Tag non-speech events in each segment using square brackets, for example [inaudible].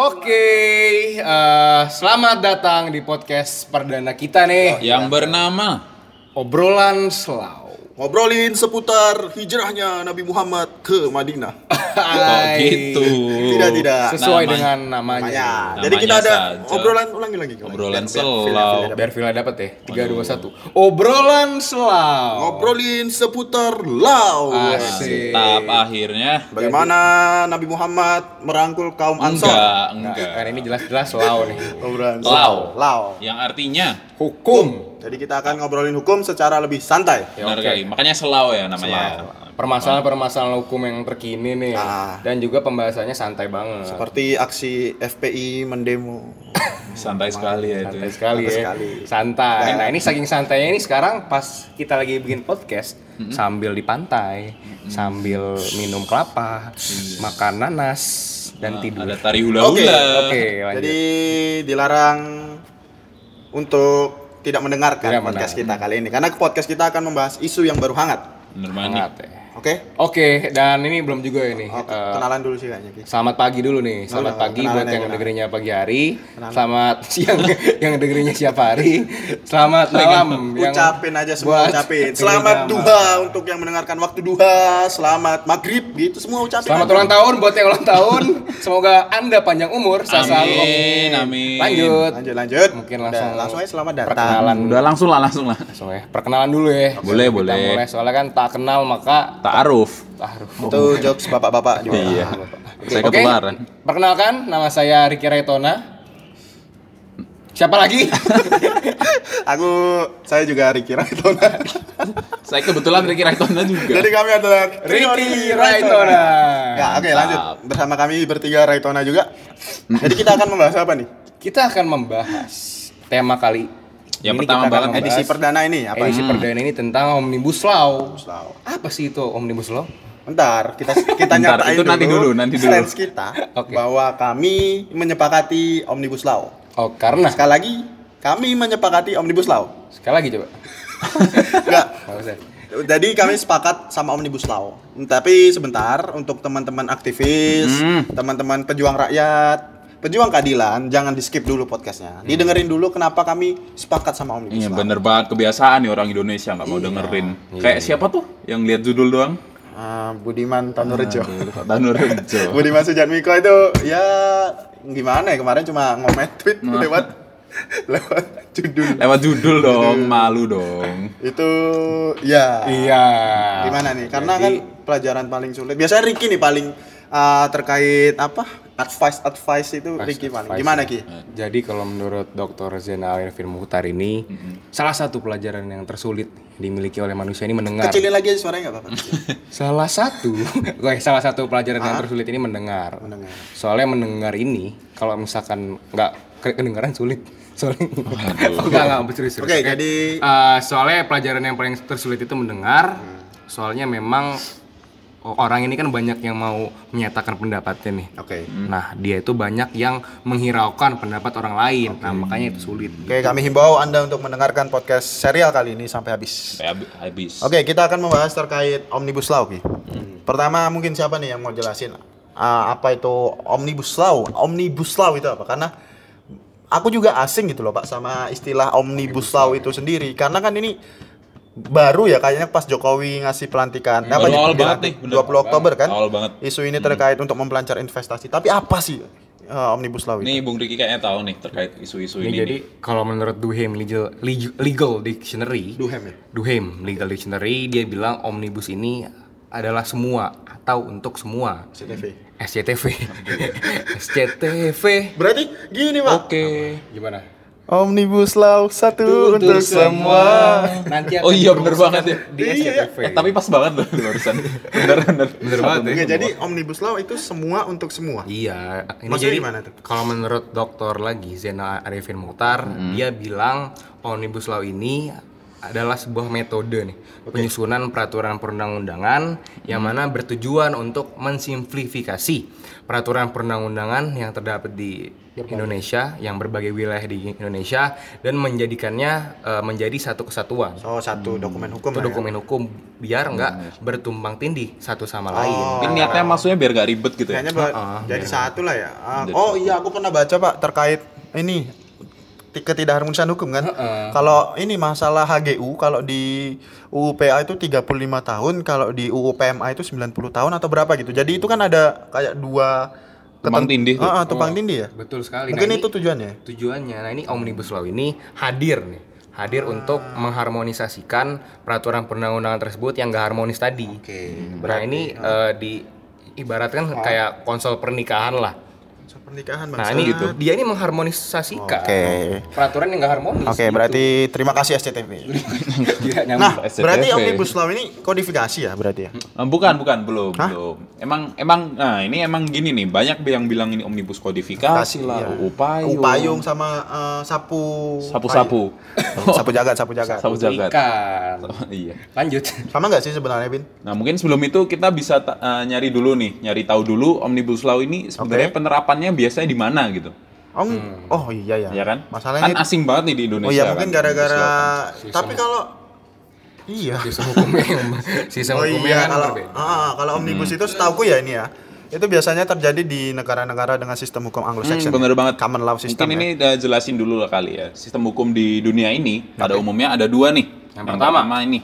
Oke, eh, selamat datang di podcast perdana kita nih. Yang bernama Obrolan Selau. Ngobrolin seputar hijrahnya Nabi Muhammad ke Madinah. Hai. [laughs] gitu. Tidak, tidak. Sesuai Namanya- dengan namanya. Namanya. Namanya Jadi kita ada saja. obrolan ulangi lagi. Obrolan selau. biar- Villa dapat ya. 3 2 1. Obrolan Selau. Ngobrolin seputar lau. Asik. Tahap akhirnya Bagaimana Nabi Muhammad merangkul kaum Ansor? enggak, Nah, enggak. kan ini jelas-jelas Selau nih. Obrolan Lau. Lau. Yang artinya Hukum. Jadi kita akan ngobrolin hukum secara lebih santai. benar oke. kali. Makanya selau ya namanya. Permasalahan-permasalahan hukum yang terkini nih. Ah. Dan juga pembahasannya santai banget. Seperti aksi FPI mendemo. Santai sekali ya itu. santai ya. sekali Santai ya. sekali. Santai. Dan- Nah, ini saking santainya ini sekarang pas kita lagi bikin podcast sambil di pantai, sambil minum kelapa, makan nanas dan Nah, tidur. Ada tari hula-hula. Oke, Oke, lanjut. Jadi dilarang untuk tidak mendengarkan Tidak podcast mendengar. kita kali ini karena podcast kita akan membahas isu yang baru hangat. Bener banget. Hangat ya. Oke? Oke, dan ini belum juga ini. Oh, Eh, kenalan dulu sih kayaknya. Selamat pagi dulu nih. Selamat Halo, pagi kenalan buat ya, yang kenalan. dengerinnya pagi hari. Selamat [laughs] siang yang dengerinnya siap hari. Selamat malam yang Ucapin aja semua buat ucapin. Selamat duha untuk yang mendengarkan waktu duha, selamat maghrib gitu semua ucapin. Selamat aja. ulang tahun buat yang ulang tahun. [laughs] Semoga Anda panjang umur. Amin, amin. Lanjut. Lanjut lanjut. Mungkin Udah, langsung langsung aja selamat datang. Perkenalan Udah langsung lah, langsung lah. langsung ya. Perkenalan dulu ya. Boleh, Kita boleh. mulai soalnya kan tak kenal maka Ta'aruf. taruh. Itu jokes bapak-bapak juga. Iya. Oke. Saya ketularan. Perkenalkan, nama saya Ricky Raitona. Siapa lagi? [laughs] Aku saya juga Ricky Raitona. Saya kebetulan Ricky Raitona juga. Jadi kami adalah Ricky Raitona. Ya, oke Mantap. lanjut. Bersama kami bertiga Raitona juga. Jadi kita akan membahas apa nih? Kita akan membahas tema kali. Yang ini pertama kita akan banget, Edisi perdana ini apa? edisi perdana ini tentang Omnibus Law. Law. Apa sih itu Omnibus Law? Bentar, kita kita [laughs] Bentar, nyatain itu nanti dulu, nanti dulu. stance kita [laughs] Oke. bahwa kami menyepakati Omnibus Law. Oh, karena Sekali lagi, kami menyepakati Omnibus Law. sekali lagi coba. [laughs] Enggak. Jadi kami sepakat sama Omnibus Law. Tapi sebentar untuk teman-teman aktivis, Hmm. teman-teman pejuang rakyat, pejuang keadilan, jangan di skip dulu podcastnya. Didengerin dulu kenapa kami sepakat sama Omnibus Iya Law. bener banget kebiasaan nih orang Indonesia nggak mau dengerin. Kayak siapa tuh yang lihat judul doang? Ah, Budiman Tanurejo. Tanur Rejo. [laughs] Budiman Sujatmiko itu ya gimana ya kemarin cuma ngomen tweet Nah. lewat lewat judul. Lewat judul dong, malu dong. Itu ya Iya. gimana nih? Karena Jadi- kan pelajaran paling sulit. Biasanya Ricky nih paling ah, terkait apa? Advice advice itu Ricky paling. advice. Gimana Ki? Jadi kalau menurut Dr. Zainal Arifin Muhtar ini salah satu pelajaran yang tersulit dimiliki oleh manusia ini mendengar. Kecilin lagi suaranya nggak apa-apa. [laughs] Salah satu, [laughs] gue salah satu pelajaran yang tersulit ini mendengar. Ah. Mendengar. Soalnya mendengar ini kalau misalkan nggak ke- kedengaran sulit. [laughs] Soalnya oh, enggak enggak serius. Oke, jadi- Eh, soalnya pelajaran yang paling tersulit itu mendengar. Soalnya memang orang ini kan banyak yang mau menyatakan pendapatnya nih. Oke. Nah, dia itu banyak yang menghiraukan pendapat orang lain. Nah, makanya itu sulit. Oke, kami himbau Anda untuk mendengarkan podcast serial kali ini sampai habis. Hab- habis. Oke, kita akan membahas terkait Omnibus Law, Ki. Pertama, mungkin siapa nih yang mau jelasin ah, apa itu Omnibus Law? Omnibus Law itu apa? Karena aku juga asing gitu loh, Pak, sama istilah Omnibus Law itu sendiri. Karena kan ini baru ya kayaknya pas Jokowi ngasih pelantikan. Baru Apa, awal banget nih, bener. 20 Oktober kan? Awal banget. Isu ini terkait untuk mempelancar investasi. Tapi apa sih eh, Omnibus Law itu? Nih Bung Riki kayaknya tahu nih terkait isu-isu Ini ini. jadi kalau menurut Duhem Legal, Leg- Legal Dictionary, Duhem ya? Duhem Legal Dictionary dia bilang omnibus ini adalah semua atau untuk semua. CTV. SCTV. SCTV. [laughs] Berarti gini, Pak. Oke. Gimana? Omnibus Law satu untuk semua. Nanti akan Oh iya, bener dipromosikan banget ya. Di Iya, iya. SCTV. Eh, tapi pas banget loh barusan. [laughs] Bener bener. Bener banget ya. Jadi Omnibus Law itu semua untuk semua. Iya, ini Maksudnya jadi gimana tuh? kalau menurut dokter lagi Zena Arifin Muhtar, dia bilang omnibus law ini adalah sebuah metode nih penyusunan peraturan perundang-undangan yang mana bertujuan untuk mensimplifikasi peraturan perundang-undangan yang terdapat di Indonesia yang berbagai wilayah di Indonesia dan menjadikannya eh, menjadi satu kesatuan. Oh, satu dokumen hukum satu ya. dokumen hukum. Biar nggak bertumbang tindih satu sama lain. Ini niatnya maksudnya biar gak ribet gitu ya. Buat jadi satu lah ya. Ah, oh iya, aku pernah baca Pak terkait ini ti- ketidakharmonisan hukum kan. Kalau ini masalah HGU kalau di UU PA itu 35 tahun, kalau di UU PMA itu 90 tahun atau berapa gitu. Jadi itu kan ada kayak dua Tumpang tindih tuh. Ah, ah, tumpang tindih ya. betul sekali Mungkin Nah, itu ini tujuannya. tujuannya nah ini omnibus law ini hadir nih hadir untuk mengharmonisasikan peraturan perundang-undangan tersebut yang gak harmonis tadi Oke. nah ini eh, di ibaratkan kayak konsol pernikahan lah So, pernikahan nah ini dia ini mengharmonisasikan Oke. peraturan yang gak harmonis Oke, berarti terima kasih SCTV. [laughs] Nah, SCTV. berarti omnibus law ini kodifikasi ya berarti ya. Eh, Bukan, bukan, belum, Hah? belum. Emang, emang, nah ini emang gini nih, banyak yang bilang ini omnibus kodifikasi lah, iya. UU payung, UU payung sama eh, sapu sapu-sapu, payung. sapu [laughs] jagat, sapu jagat. sapu jagat. Ikan. iya. lanjut Sama nggak sih sebenarnya, Bin? Nah mungkin sebelum itu kita bisa eh, nyari dulu nih, nyari tahu dulu omnibus law ini sebenarnya Oke. Penerapannya biasanya di mana gitu, Oh, oh iya ya. ya kan? Masalahnya kan asing banget nih di Indonesia. Oh iya mungkin kan, gara-gara omnibus law tapi kalau iya. sistem hukumnya yang [laughs] sistem Oh hukumnya iya kan kalau berbeda. ah, kalau omnibus itu setauku ya ini ya. Itu biasanya terjadi di negara-negara dengan sistem hukum kan. Anglo-Saxon. Hmm, bener banget. Common law system. Mungkin ya. ini udah jelasin dulu lah kali ya. Sistem hukum di dunia ini pada umumnya ada dua nih. Yang pertama. ini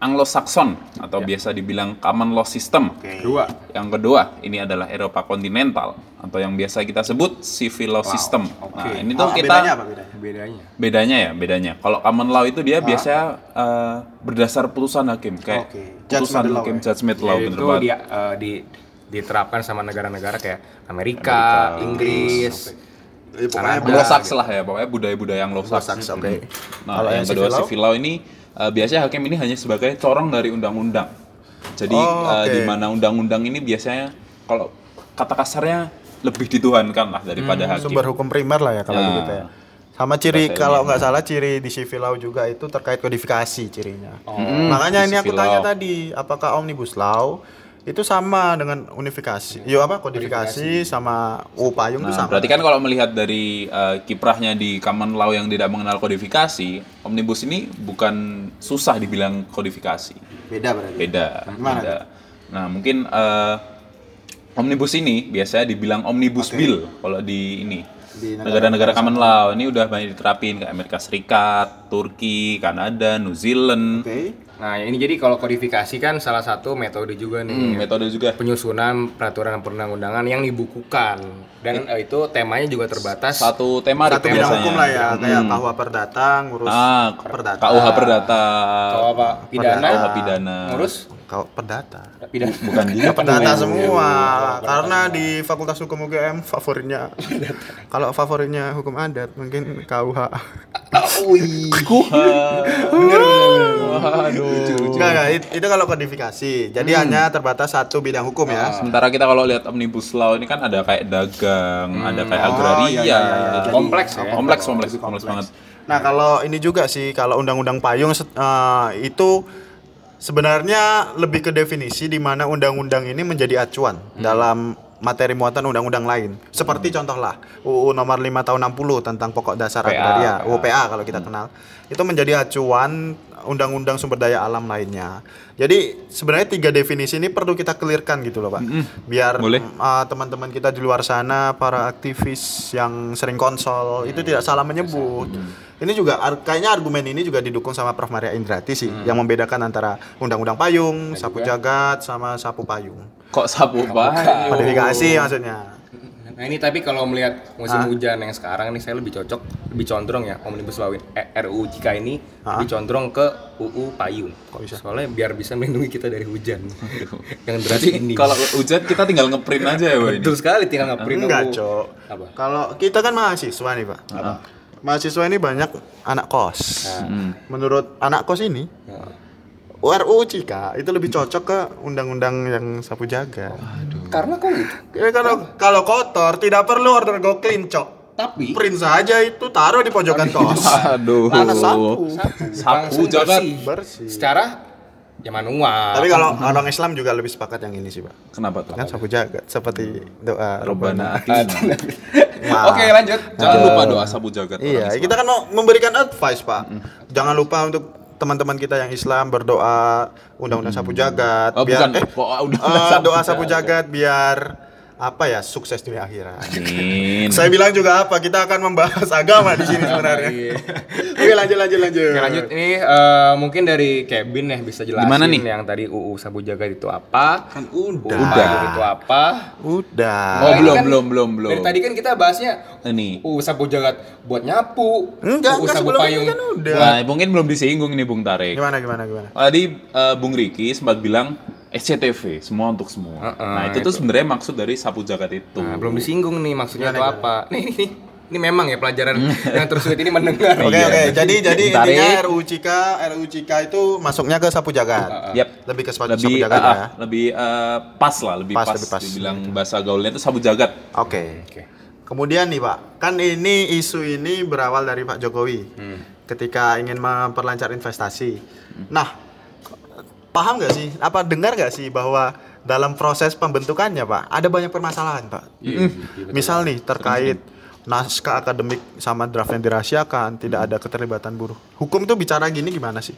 Anglo-Saxon atau biasa dibilang common law system. Oke. Dua. Yang kedua, ini adalah Eropa kontinental atau yang biasa kita sebut civil law system. Nah, ini tuh Oh, kita bedanya apa bedanya? bedanya bedanya ya, bedanya. Kalau common law itu dia biasanya eh, berdasar putusan hakim kayak Oke. putusan Judgment law hakim ya. judgment law Jadi bener itu banget. dia eh, di diterapkan sama negara-negara kayak Amerika, Inggris, Eh, pokoknya Kanada. Anglo-Saxon lah ya, pokoknya budaya-budaya Anglo-Saxon. Anglo-Saxon, oke. Nah, Kalau yang, yang kedua civil law? civil law ini eh, biasanya hakim ini hanya sebagai corong dari undang-undang. Jadi Oh, eh, oke. di mana undang-undang ini biasanya kalau kata kasarnya lebih dituhankan lah daripada hakim. sumber hukum primer lah ya kalau Ya. begitu ya. Sama ciri Bahasa kalau nggak salah ciri di civil law juga itu terkait kodifikasi cirinya. Mm, Makanya ini aku civil tanya law. tadi, apakah omnibus law itu sama dengan unifikasi? Yo apa kodifikasi sama UU payung itu Nah, sama. berarti kan kalau melihat dari eh, kiprahnya di common law yang tidak mengenal kodifikasi, omnibus ini bukan susah dibilang kodifikasi. beda berarti. Beda. Gimana beda. Nah, mungkin eh, omnibus ini biasanya dibilang omnibus bill kalau di ini Di negara-negara common law ini udah banyak diterapin kayak Amerika Serikat, Turki, Kanada, New Zealand. Oke. Nah, ini jadi kalau kodifikasi kan salah satu metode juga nih. Hmm, metode juga. Penyusunan peraturan perundang-undangan yang dibukukan dan eh, itu temanya juga terbatas. Satu tema Satu bidang biasanya. hukum lah ya, kayak KUH perdata, ngurus Ah, perdata. KUH perdata. Apa? Pidana, KUH pidana. ngurus KUH perdata. pidana. [laughs] Bukan dia Perdata semua. Karena di Fakultas Hukum UGM favoritnya [laughs] kalau favoritnya hukum adat mungkin KUH. Aduh. Enggak, enggak, it- itu kalau kodifikasi. Jadi hanya terbatas satu bidang hukum ya. Sementara kita kalau lihat omnibus law ini kan ada kayak dagang, ada kayak Oh, agraria. iya, iya, iya, iya. Jadi- Kompleks ya. kompleks, kompleks, kompleks banget. Nah, kalau ini juga sih kalau undang-undang payung eh, itu sebenarnya lebih ke definisi di mana undang-undang ini menjadi acuan dalam materi muatan undang-undang lain. Seperti contohlah UU nomor 5 tahun 60 tentang pokok dasar PA, agraria, PA. UU PA kalau kita kenal. Itu menjadi acuan undang-undang sumber daya alam lainnya. Jadi sebenarnya tiga definisi ini perlu kita clearkan gitu loh, Pak. Biar Boleh. uh, teman-teman kita di luar sana para aktivis yang sering konsol itu tidak salah menyebut. Ini juga ar- kayaknya argumen ini juga didukung sama Prof Maria Indrati sih yang membedakan antara undang-undang payung, sapu jagat sama sapu payung. Kok sapu payung? Modifikasi maksudnya. Nah ini tapi kalau melihat musim hujan yang sekarang nih saya lebih cocok, lebih condrong ya omnibus law eh, RUU jika ini lebih condrong ke UU payung. Kok bisa? Soalnya biar bisa melindungi kita dari hujan [laughs] yang deras Jadi ini. kalau hujan kita tinggal ngeprint aja ya, ini. betul sekali tinggal ngeprint Enggak. Cok. Apa? Kalau kita kan mahasiswa nih, Pak. Mahasiswa ini banyak anak kos. Menurut anak kos ini, RUU Cika itu lebih cocok ke undang-undang yang sapu jaga. Karena kok gitu. Ya, kalau kalau kotor tidak perlu order go clean, Cok. Tapi print saja itu taruh di pojokan kos. Aduh. Lana sapu. Sapu langsung jagat. bersih. Bersih. Secara ya manual. Tapi kalau orang Islam juga lebih sepakat yang ini sih, Pak. Kenapa tuh? Kan sapu jagat seperti doa atina. Nah, [laughs] Oke, lanjut. Jangan lupa doa sabu jagat. Iya, Islam. kita kan mau memberikan advice, Pak. Jangan lupa untuk teman-teman kita yang Islam berdoa undang-undang sapu jagat Oh, biar bukan. eh, Oh, [laughs] undang-undang eh, sapu doa sapu jagat. jagat biar apa ya sukses di akhirat. Amin. Saya bilang juga apa? Kita akan membahas agama di sini sebenarnya. [laughs] Oke, lanjut lanjut lanjut. Oke lanjut ini eh, mungkin dari Kevin ya bisa jelasin Gimana nih? yang tadi UU Sabu Jagat itu apa? Kan UU udah. Payung itu apa? Udah. Oh, Ini belum, kan belum, belum, belum. Dari tadi kan kita bahasnya Ini. UU Sabu Jagat buat nyapu. Enggak, UU enggak, Sabu Payung. kan udah. Nah, mungkin belum disinggung ini Bung Tarik. Gimana gimana gimana? Tadi eh, Bung Riki sempat bilang SCTV, semua untuk semua. Heeh, nah, itu, tuh sebenarnya maksud dari sapu jagat itu. Nah, belum disinggung nih maksudnya itu Gimana, apa? Nih, nih, nih. Ini memang ya pelajaran [laughs] yang tersulit ini mendengar. Oke Iya. oke, jadi jadi Tarik. intinya RUU Cika RUU Cika itu masuknya ke sapu jagat. Yap. Lebih ke sapu, lebih sapu jagat ah, ya. lebih eh, pas lah, lebih Pas, pas, lebih pas. dibilang bahasa gaulnya itu sabu jagat. Oke. Oke. Kemudian nih Pak, kan ini isu ini berawal dari Pak Jokowi ketika ingin memperlancar investasi. Nah, paham nggak sih? Apa dengar nggak sih bahwa dalam proses pembentukannya Pak ada banyak permasalahan Pak. Misal nih terkait naskah akademik sama draft yang dirahasiakan, tidak ada keterlibatan buruh. Hukum tuh bicara gini gimana sih?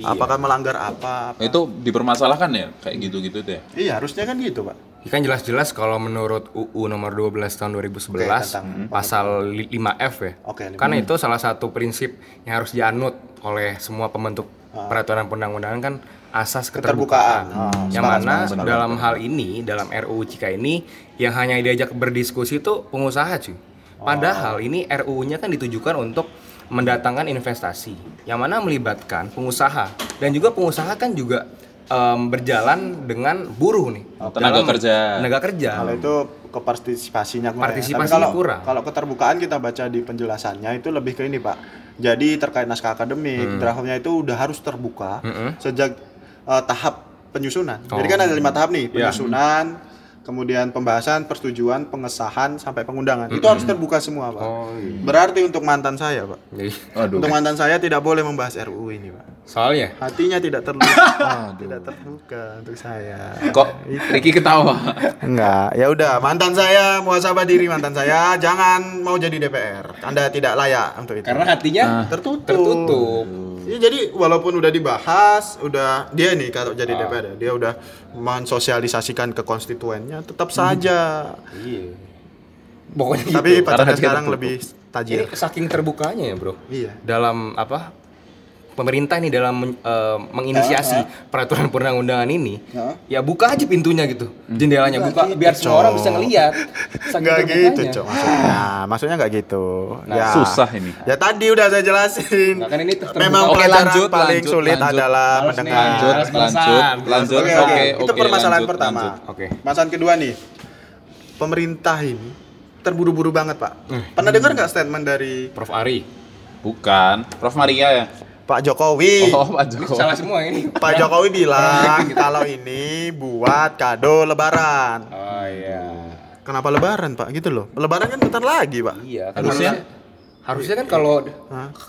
Apakah melanggar apa? Itu dipermasalahkan ya kayak gitu-gitu tuh ya. Iya, harusnya kan gitu, Pak. Ya kan jelas-jelas kalau menurut UU nomor 12 tahun 2011 Oke, tentang pasal li- 5F ya. Oke, lima. Karena itu salah satu prinsip yang harus dianut oleh semua pembentuk peraturan perundang-undangan kan asas Keterbukaan. keterbukaan. Oh, yang sepakat, mana sepakat, dalam hal ini dalam RUU Cika ini yang hanya diajak berdiskusi itu pengusaha cuy. Padahal ini RUU-nya kan ditujukan untuk mendatangkan investasi yang mana melibatkan pengusaha dan juga pengusaha kan juga em, berjalan dengan buruh nih. Tenaga Dalam- kerja. Tenaga kerja. Kalau itu ke partisipasinya kurang. ya. Kalau, kurang. Kalau keterbukaan kita baca di penjelasannya itu lebih ke ini pak. Jadi terkait naskah akademik, draftnya itu udah harus terbuka Mm-mm. sejak eh, tahap penyusunan. Jadi Oh. kan ada lima tahap nih, Ya. penyusunan, kemudian pembahasan, persetujuan, pengesahan sampai pengundangan. Itu harus terbuka semua pak. Oh, iya. Berarti untuk mantan saya pak, Jadi, Aduh. untuk mantan saya tidak boleh membahas RUU ini pak. soalnya Hatinya tidak terbuka, tidak terbuka untuk saya. Kok Riki ketawa? Enggak, ya udah mantan saya muhasabah diri mantan saya jangan mau jadi DPR. Anda tidak layak untuk itu. karena hatinya tertutup. tertutup. Ya, jadi walaupun udah dibahas, udah dia nih kalau jadi DPR ya, dia udah mensosialisasikan ke konstituennya, tetap saja. Iya. Pokoknya Tapi gitu. pacarnya Karena dia sekarang tertutup. lebih Ini tajir. saking terbukanya ya, Bro. Iya. Dalam apa? Pemerintah nih dalam eh, menginisiasi peraturan perundang-undangan ini, Hah? ya buka aja pintunya gitu, jendelanya buka biar semua orang bisa ngelihat. Enggak gitu. Cok, maksudnya. Maksudnya enggak gitu. ya. susah ini. Ya tadi udah saya jelasin. Nah, kan ini Memang. Oke, pelajaran lanjut, paling lanjut, sulit lanjut. adalah nih. mendengar. Lanjut, lanjut, lanjut. Oke, Oke, oke. oke. Itu permasalahan lanjut, pertama. lanjut. Oke. Permasalahan kedua nih. Pemerintah ini terburu-buru banget, Pak. Eh. Pernah dengar nggak statement dari Prof Ari. Bukan, Prof Maria ya. Pak Jokowi? Oh, Pak Ini Joko. salah semua ini. Pak Jokowi bilang kalau ini buat kado lebaran. Oh iya. Kenapa lebaran, Pak? Gitu loh. Lebaran kan bentar lagi, Pak. Iya, kan Harusnya? harusnya kan kalau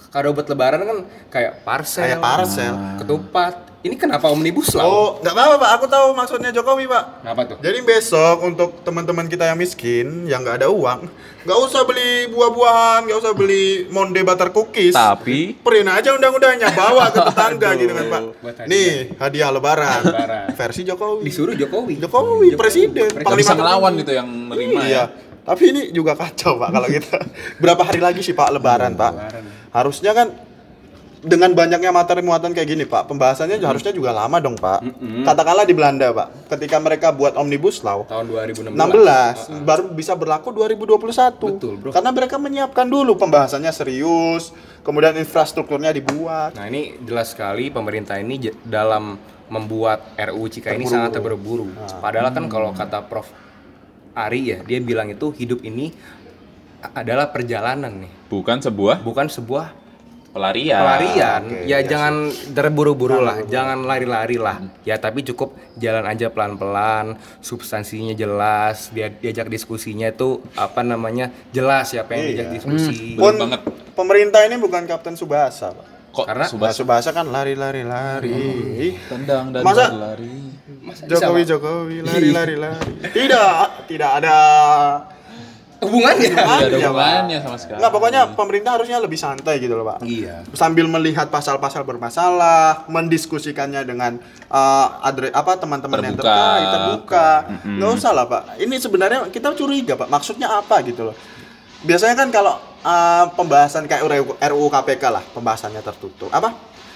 kado buat lebaran kan kayak parcel, Kayak parcel. ketupat. Ini kenapa omnibus law? Oh, nggak apa-apa, Pak. Aku tahu maksudnya Jokowi, Pak. Kenapa tuh? Jadi besok untuk teman-teman kita yang miskin, yang nggak ada uang, nggak usah beli buah-buahan, nggak usah beli monde butter cookies. Tapi Print aja undang-undangnya, bawa ke [laughs] tetangga gitu kan, Pak. Hadiah. Nih, hadiah lebaran. Lebaran. Versi Jokowi. Disuruh Jokowi. Jokowi, presiden. nggak Panglima bisa ngelawan gitu yang nerima Iya. ya. Tapi ini juga kacau, Pak, kalau kita. [laughs] Berapa hari lagi sih, Pak, lebaran, Pak? Lebaran. Harusnya kan dengan banyaknya materi muatan kayak gini, Pak, pembahasannya harusnya juga lama dong, Pak. Katakanlah di Belanda, Pak, ketika mereka buat omnibus law, Tahun 2016. 16 baru bisa berlaku 2021. Betul, bro. Karena mereka menyiapkan dulu pembahasannya serius, kemudian infrastrukturnya dibuat. Nah, ini jelas sekali pemerintah ini dalam membuat RUU Cika ini sangat terburu-buru. Padahal kan kalau kata Prof Ari ya, dia bilang itu hidup ini adalah perjalanan nih, Bukan sebuah bukan sebuah pelarian. pelarian oke, ya iya jangan terburu-buru lah jangan lari-lari lah ya tapi cukup jalan aja pelan-pelan substansinya jelas dia diajak diskusinya itu apa namanya jelas siapa yang diajak Iya. diskusi Bener Pun banget. pemerintah ini bukan Kapten Subasa, Pak. Kok Karena- Subas Subasa kan lari lari lari. tendang dan Masa- berlari. Jokowi Jokowi lari lari lari. Tidak, tidak ada hubungannya Tidak ada Iya, hubungannya sama sekali. Enggak, pokoknya pemerintah harusnya lebih santai gitu loh, Pak. iya Sambil melihat pasal-pasal bermasalah, mendiskusikannya dengan uh, adre apa teman-teman yang Terbuka. terkait, terbuka. Nggak usah lah, Pak. Ini sebenarnya kita curiga, Pak. Maksudnya apa gitu loh. Biasanya kan kalau uh, pembahasan kayak RUU RUU KPK lah, pembahasannya tertutup. Apa?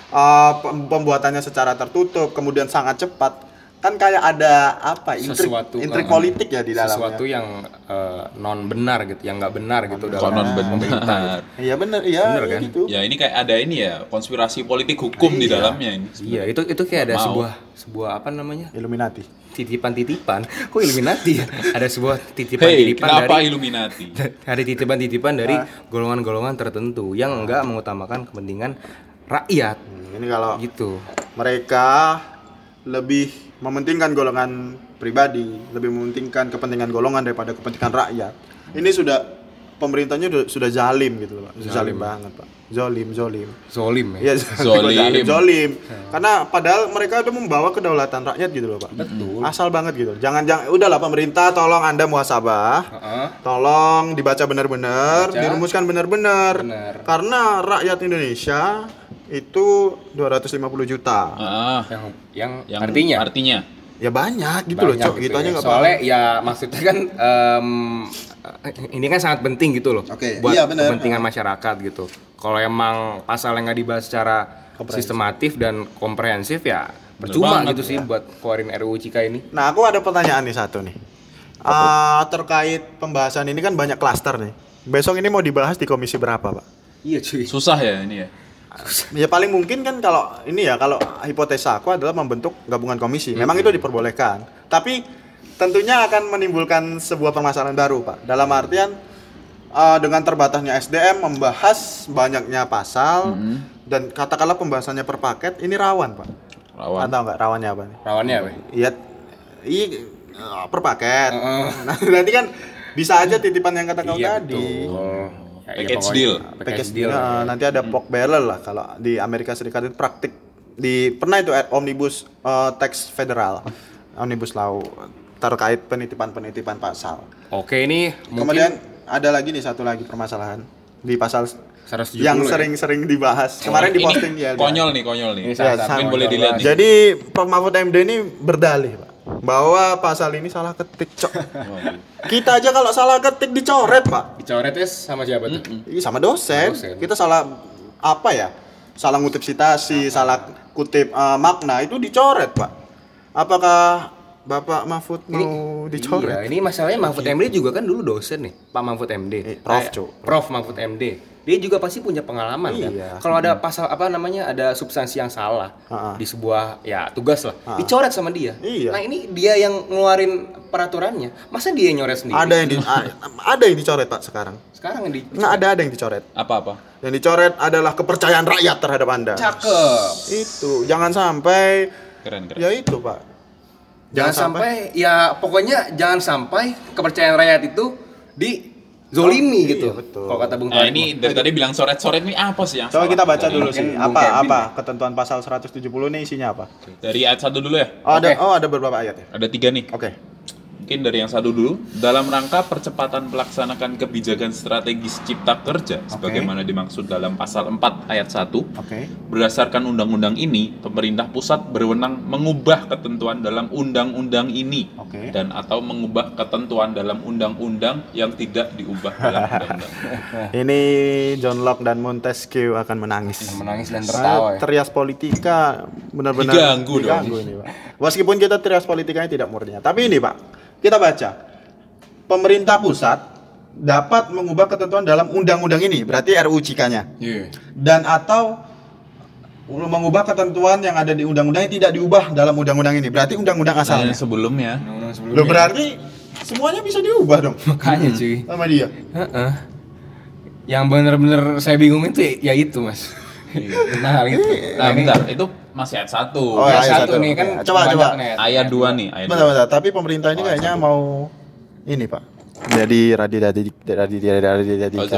Uh, pem- pembuatannya secara tertutup, kemudian sangat cepat. Kan kayak ada apa? Intrik, Sesuatu, intrik uh, politik ya di dalamnya. sesuatu yang eh, non benar gitu yang nggak benar gitu Kok dalam non pemerintah benar. Iya bener, iya Bener iya kan? gitu. Ya ini kayak ada ini ya konspirasi politik hukum di Iya. dalamnya ini. iya itu itu kayak ada Mau. sebuah sebuah apa namanya Illuminati. titipan-titipan [laughs] kok Illuminati ya? ada sebuah Hei, titipan-titipan kenapa dari Illuminati? [laughs] ada titipan-titipan dari Ah. golongan-golongan tertentu yang enggak mengutamakan kepentingan rakyat Hmm, Ini kalau gitu mereka lebih mementingkan golongan pribadi, lebih mementingkan kepentingan golongan daripada kepentingan rakyat. Ini sudah pemerintahnya sudah, sudah zalim gitu loh, Pak. Zalim banget, Pak. Zolim, zolim. zolim ya Iya, Zolim. zalim, [laughs] zolim. Karena padahal mereka udah membawa kedaulatan rakyat gitu loh, Pak. betul Asal banget gitu. Jangan jangan udahlah pemerintah tolong Anda muhasabah. Heeh. Tolong dibaca benar-benar, dirumuskan benar-benar. Benar. Karena rakyat Indonesia itu 250 juta. Ah, yang yang, yang artinya artinya Ya banyak gitu loh, banyak Cok. Gitu ya. aja nggak soalnya ya maksudnya kan em, ini kan sangat penting gitu loh Oke, buat iya, kepentingan masyarakat gitu kalau emang pasal yang nggak dibahas secara sistematif dan komprehensif ya percuma gitu sih buat keluarin RUU Cika ini Nah, aku ada pertanyaan nih satu nih. Ah, terkait pembahasan ini kan banyak klaster nih. Besok ini mau dibahas di komisi berapa, Pak? iya cuy susah ya ini ya. Ya paling mungkin kan kalau ini ya kalau hipotesa aku adalah membentuk gabungan komisi. Memang itu diperbolehkan. Tapi tentunya akan menimbulkan sebuah permasalahan baru, Pak. Dalam artian eh, dengan terbatasnya SDM membahas banyaknya pasal dan katakanlah pembahasannya per paket ini rawan, Pak. Rawan. Atau enggak rawannya apa nih? rawannya apa Iya, iya per paket. Nah, [laughs] nanti kan bisa aja titipan yang kata kau iya tadi. betul Package pokoknya deal. package Package deal Nah, nanti ada pork barrel lah kalau di Amerika Serikat itu praktik di pernah itu omnibus eh, tax federal, [laughs] omnibus law terkait penitipan-penitipan pasal. oke ini Kemudian mungkin ada lagi nih satu lagi permasalahan di pasal 170 yang ya. sering-sering dibahas. Kemarin di posting ya. konyol nih, konyol nih. Ini Ya, boleh dilihat. Jadi Prof Mahfud MD ini berdalih, Pak, bahwa pasal ini salah ketik, Cok. Kita aja kalau salah ketik dicoret, Pak. dicoret es sama siapa tuh Iya sama dosen. Dosen. Kita salah apa ya? Salah ngutip citasi, salah kutip eh, makna itu dicoret, Pak. Apakah Bapak Mahfud mau dicoret? Iya, ini masalahnya Mahfud MD juga kan dulu dosen nih, Pak Mahfud MD. Eh, Prof, Cuk. Prof Mahfud MD. Dia juga pasti punya pengalaman Iya. kan. Kalau ada pasal apa namanya ada substansi yang salah Ha-ha. di sebuah ya tugas lah, dicoret sama dia. Iya. Nah, ini dia yang ngeluarin peraturannya. Masa dia yang nyoret sendiri? Ada yang di, ada yang dicoret, Pak, sekarang. Sekarang yang di Nggak ada ada yang dicoret. Apa-apa? Yang dicoret adalah kepercayaan rakyat terhadap Anda. cakep. Itu, jangan sampai Keren, keren. ya itu, Pak. Jangan sampai ya pokoknya jangan sampai kepercayaan rakyat itu di zolimi iya, gitu. betul. Kalau kata Bung Nah, Tarik ini dari tadi bilang soret-soret ini apa sih yang Coba kita baca Dari- dulu sih. Bung Apa Kevin apa ketentuan pasal 170 ini isinya apa? Dari ayat satu dulu ya. Oh, ada Oke. oh ada beberapa ayat ya. Ada tiga nih. Oke. Mungkin dari yang satu dulu. Dalam rangka percepatan pelaksanakan kebijakan strategis cipta kerja, sebagaimana dimaksud dalam pasal 4 ayat 1, Oke. Berdasarkan undang-undang ini, pemerintah pusat berwenang mengubah ketentuan dalam undang-undang ini Oke. dan atau mengubah ketentuan dalam undang-undang yang tidak diubah dalam [laughs] undang-undang. Ini John Locke dan Montesquieu akan menangis. menangis dan tertawa ya. Trias politika benar-benar Diganggu dong. diganggu ini, Pak. Meskipun kita trias politikanya tidak murni. Tapi ini, Pak. Kita baca. Pemerintah pusat dapat mengubah ketentuan dalam undang-undang ini, berarti RUU Cika-nya. Iya. Dan atau mengubah ketentuan yang ada di undang-undang yang tidak diubah dalam undang-undang ini. Berarti undang-undang Dan asalnya. sebelumnya, Undang-undang sebelumnya. Loh, berarti semuanya bisa diubah dong Makanya cuy. sama dia. Heeh. Yang bener-bener saya bingung itu ya, ya itu mas. Nah, hal itu. Nah, Nah, bentar, itu masih ayat 1. Oh, ayat ayat satu satu. nih kan. Ya, coba, coba. nih Ayat 2 nih, ayat Bentar, bentar. Tapi pemerintah ini kayaknya mau ini pak. Jadi Raditya Dika, Raditya Raditya Oh, Dika.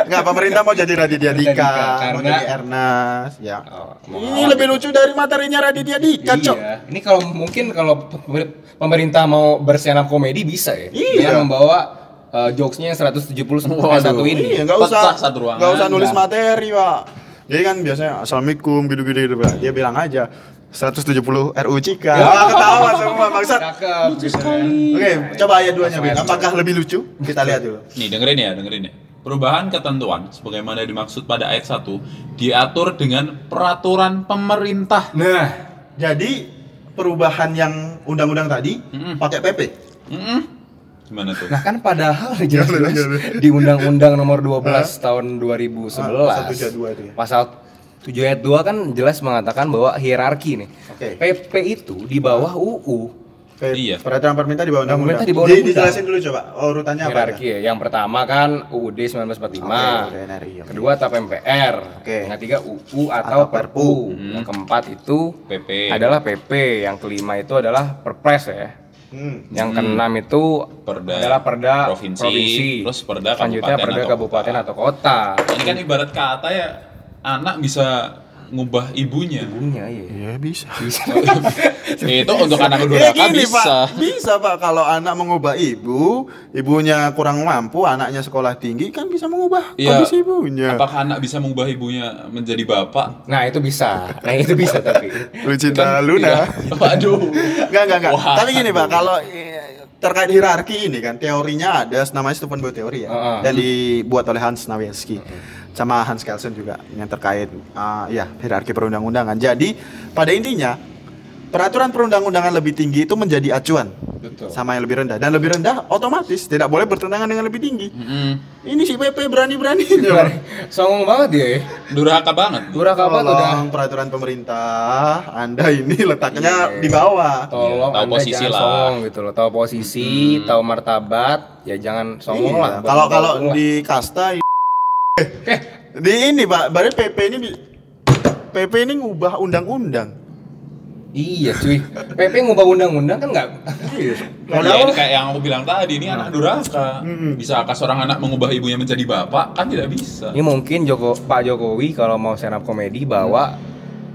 Enggak, pemerintah mau jadi Raditya Dika, mau karena- jadi Ernest, ya. Oh, Ini lebih lucu dari materinya Raditya Dika, Cok. Iya. Ini kalau mungkin kalau pemer- pemerintah mau bersenam komedi bisa ya. Iya. Dia membawa uh, jokesnya yang 170 sampai satu ini. Iya, enggak usah. Satu ruangan. Enggak usah nulis materi, Pak. Jadi kan biasanya assalamualaikum gitu-gitu gitu, Pak. Dia bilang aja 170 RU Cika. Ya. Ketawa semua. Cakep. gitu kan. Oke, coba ayat 2-nya, Bin. Apakah lebih lucu? Kita lihat dulu. Nih, dengerin ya, dengerin ya. Perubahan ketentuan sebagaimana dimaksud pada ayat 1 diatur dengan peraturan pemerintah. Nah, Jadi perubahan yang undang-undang tadi Mm-mm. pakai PP. Mm-mm. Gimana tuh? Nah kan padahal jelas Gimana, gimana? di Undang-Undang Nomor 12 tahun 2011 Ah, 172 itu ya. pasal 7 ayat 2 kan jelas mengatakan bahwa hierarki nih. Oke. PP itu di bawah UU. Oke, Iya. Peraturan pemerintah di bawah undang-undang. Pemerintah di bawah Jadi dijelasin dulu coba oh, urutannya apa? Hierarki ya. Yang pertama kan UUD 1945. Oke, UNRI, oke. Kedua TAP MPR. Oke. Yang ketiga UU atau, Atau Perpu. Perpu. Yang keempat itu PP. adalah PP. Yang kelima itu adalah Perpres ya. Hmm. Yang keenam itu Perda adalah perda provinsi, terus perda selanjutnya kabupaten perda atau kabupaten atau kota. Ini kan ibarat kata ya anak bisa ngubah ibunya. Ibunya ya. Iya bisa. [laughs] itu untuk anak Ya durhaka gini bisa. pak, bisa pak kalau anak mengubah ibu, ibunya kurang mampu, anaknya sekolah tinggi kan bisa mengubah Iya. kondisi ibunya. Apakah anak bisa mengubah ibunya menjadi bapak? Nah itu bisa. Nah itu bisa tapi. Lucinta Luna. Iya. Waduh. Enggak, enggak, enggak. Wah. Tapi gini Pak, kalau eh, terkait hierarki ini kan teorinya ada namanya Stephen Bow teori ya. Heeh. Dan dibuat oleh Hans Nawielski. Sama Hans Kelsen juga yang terkait uh, ya hierarki perundang-undangan. Jadi pada intinya peraturan perundang-undangan lebih tinggi itu menjadi acuan Betul. sama yang lebih rendah dan lebih rendah otomatis tidak boleh bertentangan dengan lebih tinggi. Mm-mm. Ini si PP berani-berani. [laughs] Songong banget dia ya. Durhaka banget. Durhaka banget udah. Peraturan pemerintah, Anda ini letaknya Iya. di bawah. Tolong tahu Anda posisi jangan lah. songong gitu loh. Tahu posisi, tahu martabat, ya jangan songong Iya, lah. Kalau kalau di kasta di ini Pak, berarti PP ini PP ini ngubah undang-undang. Iya cuy. PP ngubah undang-undang kan nggak. Ya, ini kayak yang aku bilang tadi, ini anak durhaka. Bisakah seorang anak mengubah ibunya menjadi bapak? Kan tidak bisa. Ini mungkin Joko Pak Jokowi kalau mau stand up komedi bawa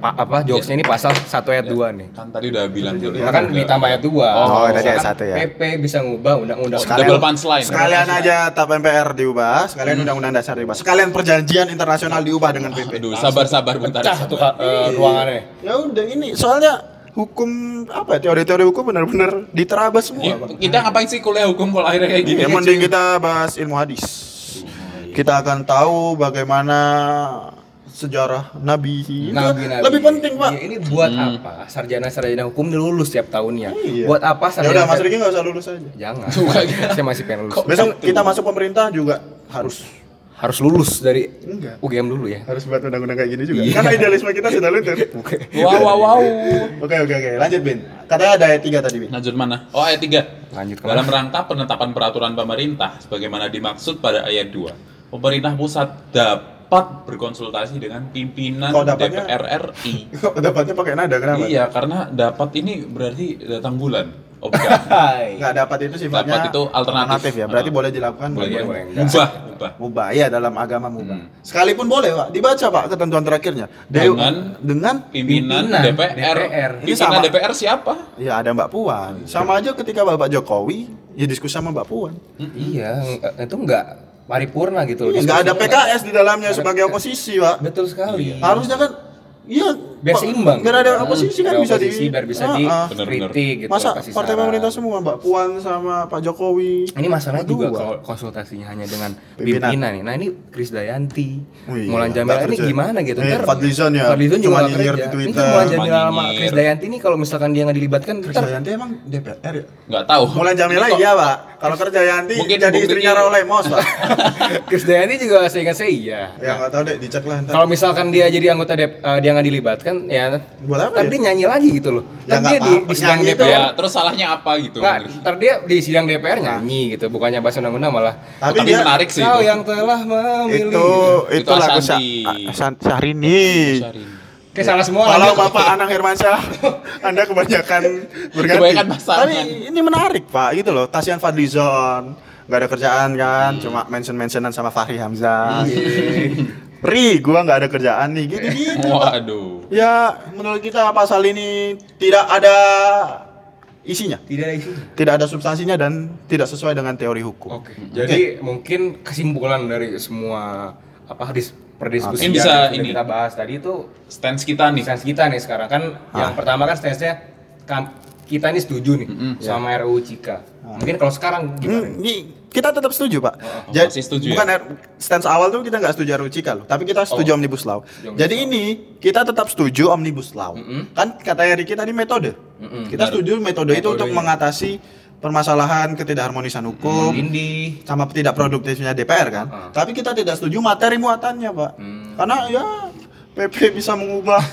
pa- apa jokesnya ini pasal 1 ayat 2 nih. Kan tadi udah bilang tuh. Ya kan ditambah ayat 2. Oh, tadi ayat satu ya. PP bisa ngubah undang-undang. Double punchline. Sekalian aja TAP MPR diubah, sekalian undang-undang dasar diubah. Sekalian perjanjian internasional diubah dengan PP. Aduh, sabar-sabar bentar. Pecah tuh eh, ruangannya. Ya udah ini soalnya hukum apa ya, teori-teori hukum benar-benar diterabas semua, Ya, Pak. kita ngapain sih kuliah hukum kalau akhirnya kayak gini? Ya mending kita bahas ilmu hadis. Kita akan tahu bagaimana sejarah Nabi. Itu Nabi, Nabi. Lebih penting, Pak. Iya, ini buat apa? Sarjana-sarjana hukum ini lulus tiap tahunnya. Iya. Buat apa Ya sarjana? udah Mas Riki nggak usah lulus aja. Jangan. Saya masih pengen lulus. Besok kita masuk pemerintah juga harus Harus lulus dari Enggak. UGM dulu ya. harus buat undang-undang kayak gini juga. Iya. Karena idealisme kita sudah luntur. [laughs] Wow, wow, wow. Oke oke oke. Lanjut Bin. Katanya ada ayat 3 tadi Bin. Lanjut mana? Oh, ayat 3. Lanjut ke Dalam rangka penetapan peraturan pemerintah sebagaimana dimaksud pada ayat 2. Pemerintah pusat dapat berkonsultasi dengan pimpinan dapatnya? DPR RI. Kok dapatnya pakai nada kenapa? Iya, karena dapat ini berarti datang bulan. Oh, bukan. [laughs] Hai. Nggak dapat itu sifatnya Dapat itu alternatif. ya. Berarti Ah. boleh dilakukan Boleh, Boleh, boleh. boleh. Mubah, mubah. Mubah ya dalam agama mubah. Hmm. Sekalipun boleh Pak, dibaca Pak ketentuan terakhirnya. Dew- Dengan dengan Pimpinan, Pimpinan DPR. DPR. Ini Pimpinan sama. DPR siapa? ya ada Mbak Puan. Sama aja ketika Bapak Jokowi ya diskusi sama Mbak Puan. Iya, nggak- itu enggak paripurna gitu loh. Nggak ada Diskusi PKS di dalamnya sebagai oposisi Pak. Betul sekali. Harusnya kan Iya, Biar seimbang. Biar ada Hmm, oposisi kan ada bisa di biar bisa Ah, di ah. Bener-bener. kritik gitu. Masa partai pemerintah semua Mbak Puan sama Pak Jokowi. Ini masalahnya juga kalau konsultasinya hanya dengan Pimpinan. nih. Nah ini Kris Dayanti, Oh iya, Mulan Jamila nggak ini gimana gitu? Eh, Ntar Fadlizon ya, Fadlizon cuma juga nyinyir di Twitter. kan Mulan Cuma Jamila sama. Kris Dayanti ini kalau misalkan dia nggak dilibatkan, Chris ntar Dayanti emang DPR ya? Nggak tahu. Mulan Jamila kok- iya Pak. Kalau kerja Yanti Mungkin jadi istrinya Raul Lemos Pak. [laughs] Kris Dayanti juga saya ingat saya iya. ya nggak tahu deh, dicek lah. Kalau misalkan dia jadi anggota dep, eh, dia nggak dilibatkan, kan ya Buat apa ntar ya? dia nyanyi lagi gitu loh Ya, Ntar dia di, apa-apa, di sidang DPR Ya, terus salahnya apa gitu? nggak ntar dia di sidang DPR nyanyi gitu bukannya bahas undang-undang malah Tapi, Tapi dia menarik sih kau itu. yang telah memilih itu itu, Itu lagu Syahrini. Syahrini. Kayak salah semua Kalau. Bapak Anang Hermansyah, [laughs] Anda kebanyakan [laughs] berganti. Kebanyakan pasangan. Tapi ini menarik, Pak, gitu loh. Tasian Fadlizon, nggak ada kerjaan kan, cuma mention-mentionan sama Fahri Hamzah. [laughs] Ri, gua nggak ada kerjaan nih, gitu gitu. [laughs] Waduh. Ya, menurut kita pasal ini tidak ada isinya, tidak ada isu tidak ada substansinya dan tidak sesuai dengan teori hukum. Oke. Jadi mungkin kesimpulan dari semua apa dis perdiskusian Ini bisa yang ini. kita bahas tadi itu Stance kita nih. stance kita nih sekarang kan yang pertama kan stance-nya kan kita ini setuju nih sama RUU Cika. Mungkin kalau sekarang gimana? Hmm, ini kita tetap setuju pak. Oh, Jadi masih setuju bukan er- stance awal tuh kita nggak setuju RUU Cika loh, tapi kita setuju omnibus law. Omnibus Jadi ini kita tetap setuju omnibus law. Kan kata kita ini metode. Kita setuju metode, itu Metode, untuk iya. mengatasi permasalahan ketidakharmonisan hukum Indi sama tidak produktifnya DPR kan. Uh-uh. Tapi kita tidak setuju materi muatannya pak. Hmm. Karena ya PP bisa mengubah. [laughs]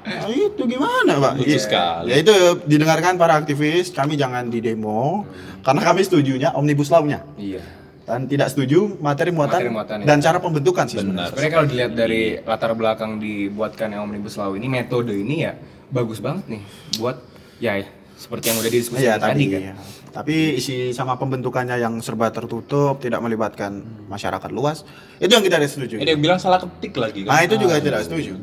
Nah, itu gimana pak? Lucu Ya- sekali. Ya itu didengarkan para aktivis. Kami jangan di demo karena kami setujunya omnibus law-nya Iya. dan tidak setuju materi muatan, Materi muatan, ya. dan cara pembentukan sih Benar. sebenarnya. Sebenarnya kalau dilihat dari latar belakang dibuatkan yang omnibus law ini metode ini ya bagus banget nih buat ya, ya seperti yang udah didiskusikan Iya tadi tadi kan. Tapi isi sama pembentukannya yang serba tertutup, tidak melibatkan masyarakat luas, itu yang kita tidak setuju. Ini yang bilang salah ketik lagi kan. Nah itu juga tidak setuju.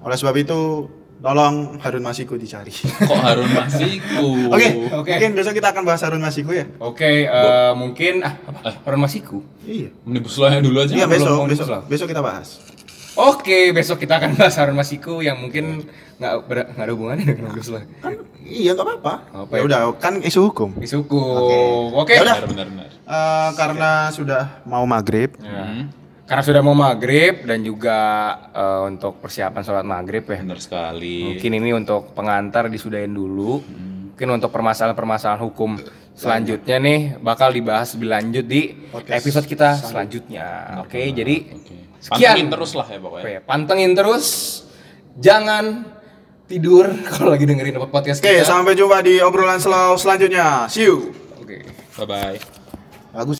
Oleh sebab itu, tolong Harun Masiku dicari. [laughs] Kok Harun Masiku? Oke, Oke. mungkin besok kita akan bahas Harun Masiku ya. Oke, eh, mungkin ah apa? Harun Masiku. Iya. Law-nya dulu aja. Iya besok, besok, besok kita bahas. Oke, besok kita akan bahas Harun Masiku yang mungkin nggak ber- nggak ada hubungannya dengan omnibus law. Kan iya nggak apa-apa. Apa Ya ya? udah, kan isu hukum. Isuku. Oke. Oke. Ya udah. Benar benar benar. Eh, karena sudah mau maghrib, Ya. Hmm, Karena sudah mau maghrib dan juga eh, untuk persiapan sholat maghrib ya. Benar sekali. Mungkin ini untuk pengantar disudahin dulu. Mungkin untuk permasalahan-permasalahan hukum selanjutnya nih bakal dibahas lebih lanjut di Podcast episode kita selanjutnya. Oke, jadi Oke. sekian. Pantengin terus lah ya pokoknya. Pantengin terus. Jangan tidur [laughs] kalau lagi dengerin podcast Oke, kita. sampai jumpa di obrolan selalu selanjutnya. See you. Oke. Bye bye. Bagus.